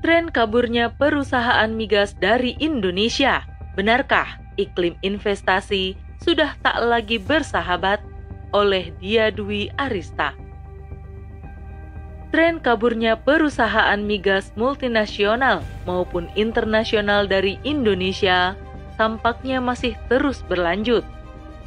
Tren kaburnya perusahaan migas dari Indonesia. Benarkah iklim investasi sudah tak lagi bersahabat? Oleh Dia Dwi Arista. Tren kaburnya perusahaan migas multinasional maupun internasional dari Indonesia tampaknya masih terus berlanjut.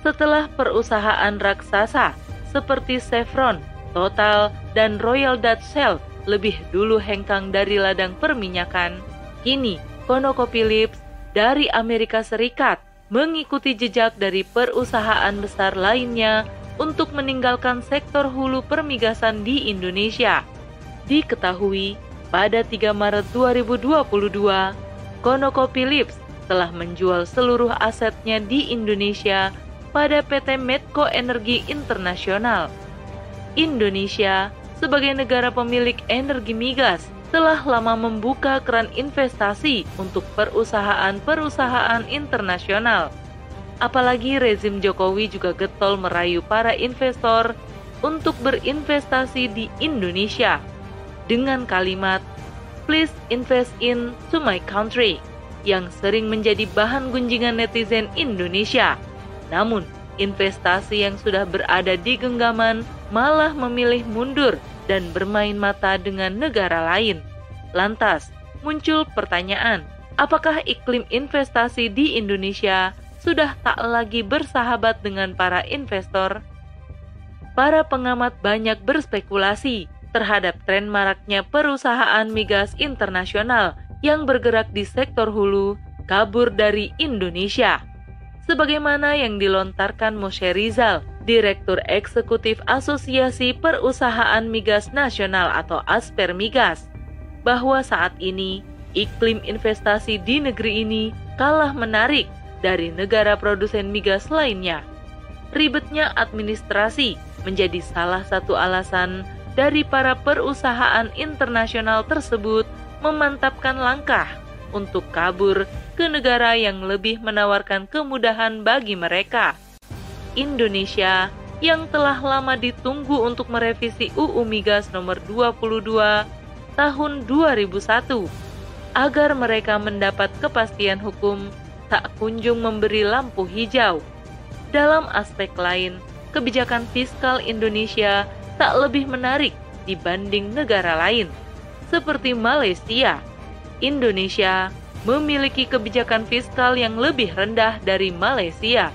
Setelah perusahaan raksasa seperti Chevron, Total, dan Royal Dutch Shell lebih dulu hengkang dari ladang perminyakan, kini ConocoPhillips dari Amerika Serikat mengikuti jejak dari perusahaan besar lainnya untuk meninggalkan sektor hulu permigasan di Indonesia. Diketahui, pada 3 Maret 2022, ConocoPhillips telah menjual seluruh asetnya di Indonesia pada PT Medco Energi Internasional. Indonesia sebagai negara pemilik energi migas, telah lama membuka keran investasi untuk perusahaan-perusahaan internasional. Apalagi rezim Jokowi juga getol merayu para investor untuk berinvestasi di Indonesia dengan kalimat "Please invest in to my country" yang sering menjadi bahan gunjingan netizen Indonesia. Namun, investasi yang sudah berada di genggaman malah memilih mundur dan bermain mata dengan negara lain. Lantas, muncul pertanyaan, apakah iklim investasi di Indonesia sudah tak lagi bersahabat dengan para investor? Para pengamat banyak berspekulasi terhadap tren maraknya perusahaan migas internasional yang bergerak di sektor hulu kabur dari Indonesia. Sebagaimana yang dilontarkan Moshe Rizal Direktur Eksekutif Asosiasi Perusahaan Migas Nasional atau Asper Migas, bahwa saat ini iklim investasi di negeri ini kalah menarik dari negara produsen migas lainnya. Ribetnya administrasi menjadi salah satu alasan dari para perusahaan internasional tersebut memantapkan langkah untuk kabur ke negara yang lebih menawarkan kemudahan bagi mereka. Indonesia yang telah lama ditunggu untuk merevisi UU Migas nomor 22 tahun 2001 agar mereka mendapat kepastian hukum tak kunjung memberi lampu hijau. Dalam aspek lain, kebijakan fiskal Indonesia tak lebih menarik dibanding negara lain, seperti Malaysia. Indonesia memiliki kebijakan fiskal yang lebih rendah dari Malaysia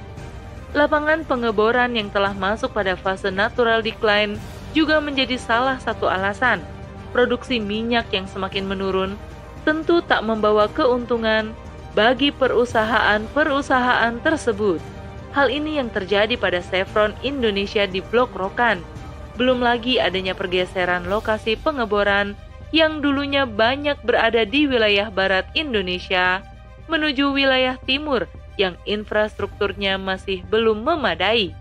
lapangan pengeboran yang telah masuk pada fase natural decline juga menjadi salah satu alasan. Produksi minyak yang semakin menurun tentu tak membawa keuntungan bagi perusahaan-perusahaan tersebut. Hal ini yang terjadi pada Chevron Indonesia di Blok Rokan. Belum lagi adanya pergeseran lokasi pengeboran yang dulunya banyak berada di wilayah barat Indonesia menuju wilayah timur yang infrastrukturnya masih belum memadai.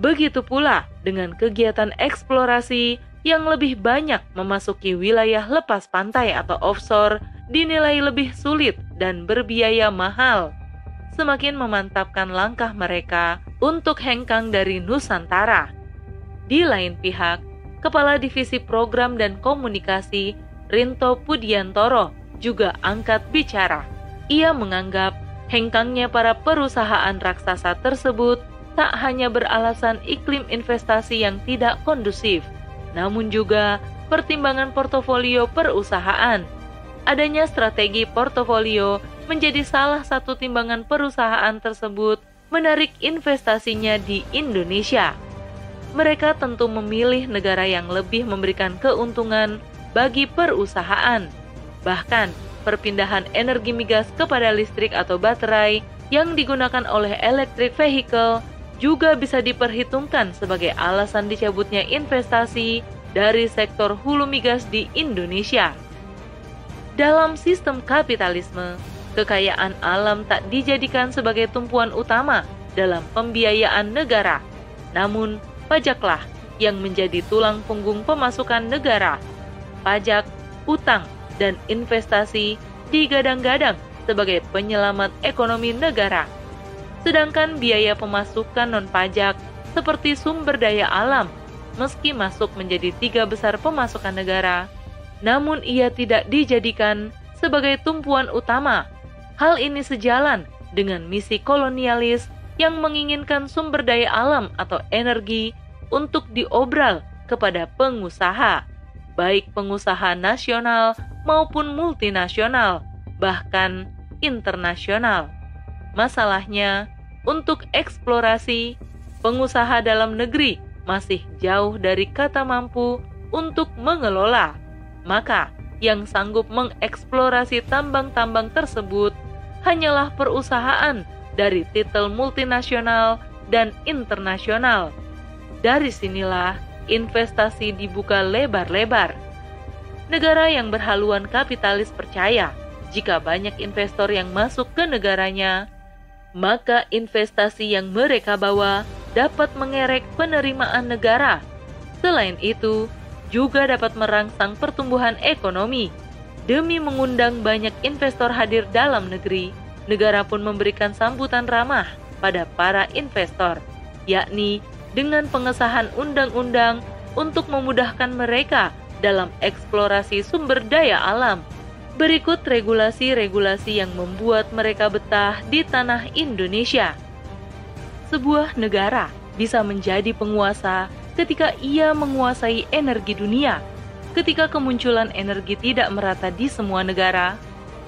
Begitu pula dengan kegiatan eksplorasi yang lebih banyak memasuki wilayah lepas pantai atau offshore dinilai lebih sulit dan berbiaya mahal. Semakin memantapkan langkah mereka untuk hengkang dari Nusantara. Di lain pihak, Kepala Divisi Program dan Komunikasi Rinto Pudiantoro juga angkat bicara. Ia menganggap Hengkangnya para perusahaan raksasa tersebut tak hanya beralasan iklim investasi yang tidak kondusif, namun juga pertimbangan portofolio perusahaan. Adanya strategi portofolio menjadi salah satu timbangan perusahaan tersebut menarik investasinya di Indonesia. Mereka tentu memilih negara yang lebih memberikan keuntungan bagi perusahaan. Bahkan, perpindahan energi migas kepada listrik atau baterai yang digunakan oleh electric vehicle juga bisa diperhitungkan sebagai alasan dicabutnya investasi dari sektor hulu migas di Indonesia. Dalam sistem kapitalisme, kekayaan alam tak dijadikan sebagai tumpuan utama dalam pembiayaan negara. Namun, pajaklah yang menjadi tulang punggung pemasukan negara. Pajak, utang, dan investasi digadang-gadang sebagai penyelamat ekonomi negara. Sedangkan biaya pemasukan non-pajak seperti sumber daya alam, meski masuk menjadi tiga besar pemasukan negara, namun ia tidak dijadikan sebagai tumpuan utama. Hal ini sejalan dengan misi kolonialis yang menginginkan sumber daya alam atau energi untuk diobral kepada pengusaha, baik pengusaha nasional maupun multinasional, bahkan internasional. Masalahnya, untuk eksplorasi, pengusaha dalam negeri masih jauh dari kata mampu untuk mengelola. Maka, yang sanggup mengeksplorasi tambang-tambang tersebut hanyalah perusahaan dari titel multinasional dan internasional. Dari sinilah investasi dibuka lebar-lebar. Negara yang berhaluan kapitalis percaya jika banyak investor yang masuk ke negaranya, maka investasi yang mereka bawa dapat mengerek penerimaan negara. Selain itu, juga dapat merangsang pertumbuhan ekonomi. Demi mengundang banyak investor hadir dalam negeri, negara pun memberikan sambutan ramah pada para investor, yakni dengan pengesahan undang-undang untuk memudahkan mereka dalam eksplorasi sumber daya alam. Berikut regulasi-regulasi yang membuat mereka betah di tanah Indonesia. Sebuah negara bisa menjadi penguasa ketika ia menguasai energi dunia. Ketika kemunculan energi tidak merata di semua negara,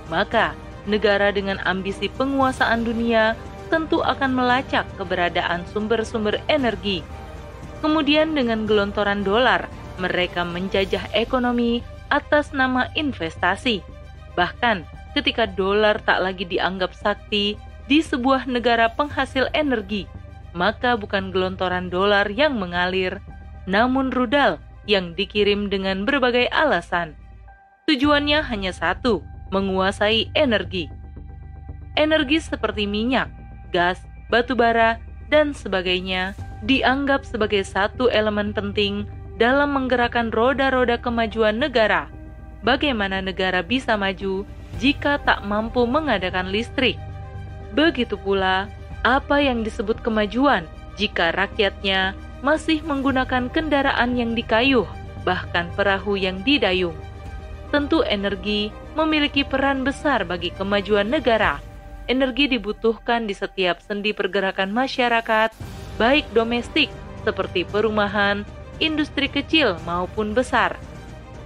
maka negara dengan ambisi penguasaan dunia tentu akan melacak keberadaan sumber-sumber energi. Kemudian dengan gelontoran dolar, mereka menjajah ekonomi atas nama investasi. Bahkan ketika dolar tak lagi dianggap sakti di sebuah negara penghasil energi, maka bukan gelontoran dolar yang mengalir, namun rudal yang dikirim dengan berbagai alasan. Tujuannya hanya satu, menguasai energi. Energi seperti minyak, gas, batu bara, dan sebagainya dianggap sebagai satu elemen penting dalam menggerakkan roda-roda kemajuan negara. Bagaimana negara bisa maju jika tak mampu mengadakan listrik? Begitu pula apa yang disebut kemajuan jika rakyatnya masih menggunakan kendaraan yang dikayuh, bahkan perahu yang didayung. Tentu energi memiliki peran besar bagi kemajuan negara. Energi dibutuhkan di setiap sendi pergerakan masyarakat, baik domestik seperti perumahan, industri kecil maupun besar.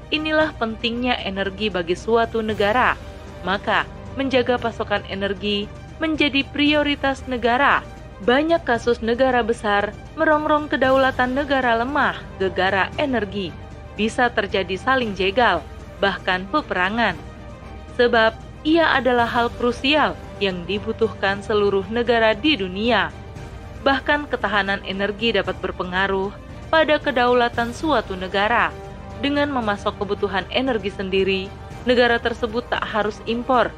Inilah pentingnya energi bagi suatu negara. Maka, menjaga pasokan energi menjadi prioritas negara. Banyak kasus negara besar merongrong kedaulatan negara lemah, gegara energi, bisa terjadi saling jegal, bahkan peperangan. Sebab ia adalah hal krusial yang dibutuhkan seluruh negara di dunia. Bahkan ketahanan energi dapat berpengaruh pada kedaulatan suatu negara. Dengan memasok kebutuhan energi sendiri, negara tersebut tak harus impor.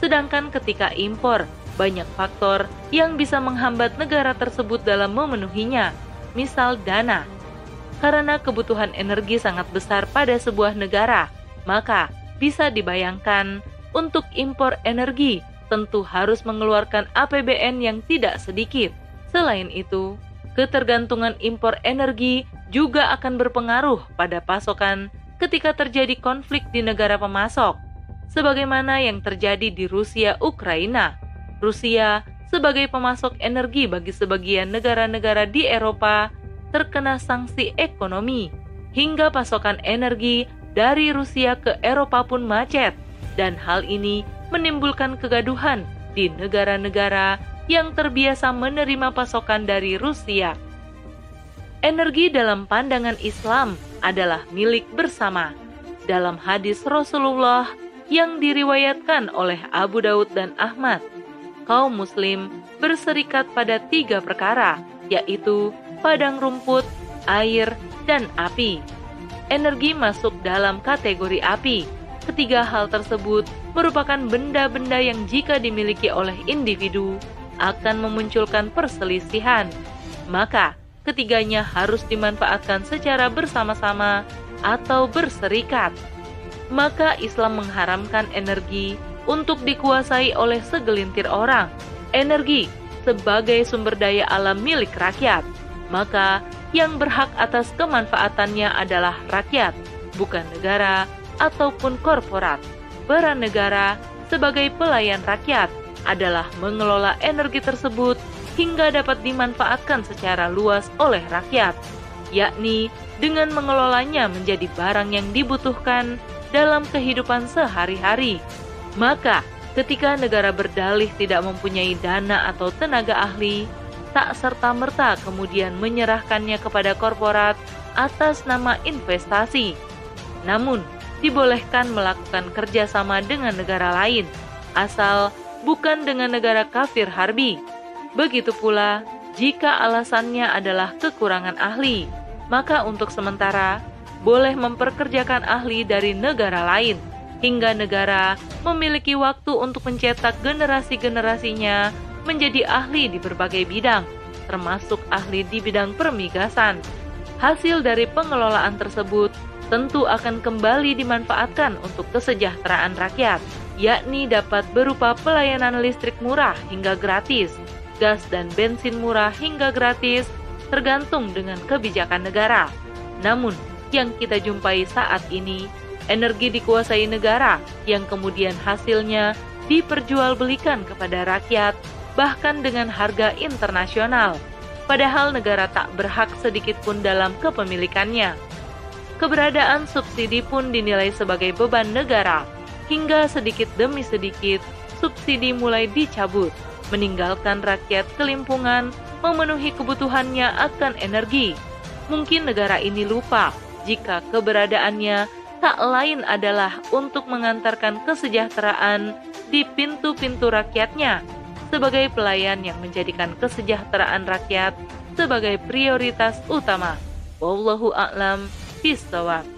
Sedangkan ketika impor, banyak faktor yang bisa menghambat negara tersebut dalam memenuhinya, misal dana. Karena kebutuhan energi sangat besar pada sebuah negara, maka bisa dibayangkan untuk impor energi tentu harus mengeluarkan APBN yang tidak sedikit. Selain itu, ketergantungan impor energi juga akan berpengaruh pada pasokan ketika terjadi konflik di negara pemasok, sebagaimana yang terjadi di Rusia Ukraina. Rusia sebagai pemasok energi bagi sebagian negara-negara di Eropa terkena sanksi ekonomi hingga pasokan energi dari Rusia ke Eropa pun macet dan hal ini menimbulkan kegaduhan di negara-negara yang terbiasa menerima pasokan dari Rusia. Energi dalam pandangan Islam adalah milik bersama. Dalam hadis Rasulullah yang diriwayatkan oleh Abu Daud dan Ahmad, kaum muslim berserikat pada tiga perkara, yaitu padang rumput, air, dan api. Energi masuk dalam kategori api. Ketiga hal tersebut merupakan benda-benda yang jika dimiliki oleh individu akan memunculkan perselisihan. Maka, ketiganya harus dimanfaatkan secara bersama-sama atau berserikat. Maka Islam mengharamkan energi untuk dikuasai oleh segelintir orang. Energi sebagai sumber daya alam milik rakyat, maka yang berhak atas kemanfaatannya adalah rakyat, bukan negara ataupun korporat. Peran negara sebagai pelayan rakyat adalah mengelola energi tersebut hingga dapat dimanfaatkan secara luas oleh rakyat, yakni dengan mengelolanya menjadi barang yang dibutuhkan dalam kehidupan sehari-hari. Maka, ketika negara berdalih tidak mempunyai dana atau tenaga ahli, tak serta-merta kemudian menyerahkannya kepada korporat atas nama investasi. Namun, dibolehkan melakukan kerjasama dengan negara lain, asal bukan dengan negara kafir harbi. Begitu pula, jika alasannya adalah kekurangan ahli, maka untuk sementara boleh memperkerjakan ahli dari negara lain hingga negara memiliki waktu untuk mencetak generasi-generasinya menjadi ahli di berbagai bidang, termasuk ahli di bidang permigasan. Hasil dari pengelolaan tersebut tentu akan kembali dimanfaatkan untuk kesejahteraan rakyat, yakni dapat berupa pelayanan listrik murah hingga gratis, gas dan bensin murah hingga gratis, tergantung dengan kebijakan negara. Namun, yang kita jumpai saat ini energi dikuasai negara yang kemudian hasilnya diperjualbelikan kepada rakyat bahkan dengan harga internasional. Padahal negara tak berhak sedikit pun dalam kepemilikannya. Keberadaan subsidi pun dinilai sebagai beban negara hingga sedikit demi sedikit subsidi mulai dicabut meninggalkan rakyat kelimpungan memenuhi kebutuhannya akan energi mungkin negara ini lupa jika keberadaannya tak lain adalah untuk mengantarkan kesejahteraan di pintu-pintu rakyatnya sebagai pelayan yang menjadikan kesejahteraan rakyat sebagai prioritas utama. Wallahu a'lam bishawab.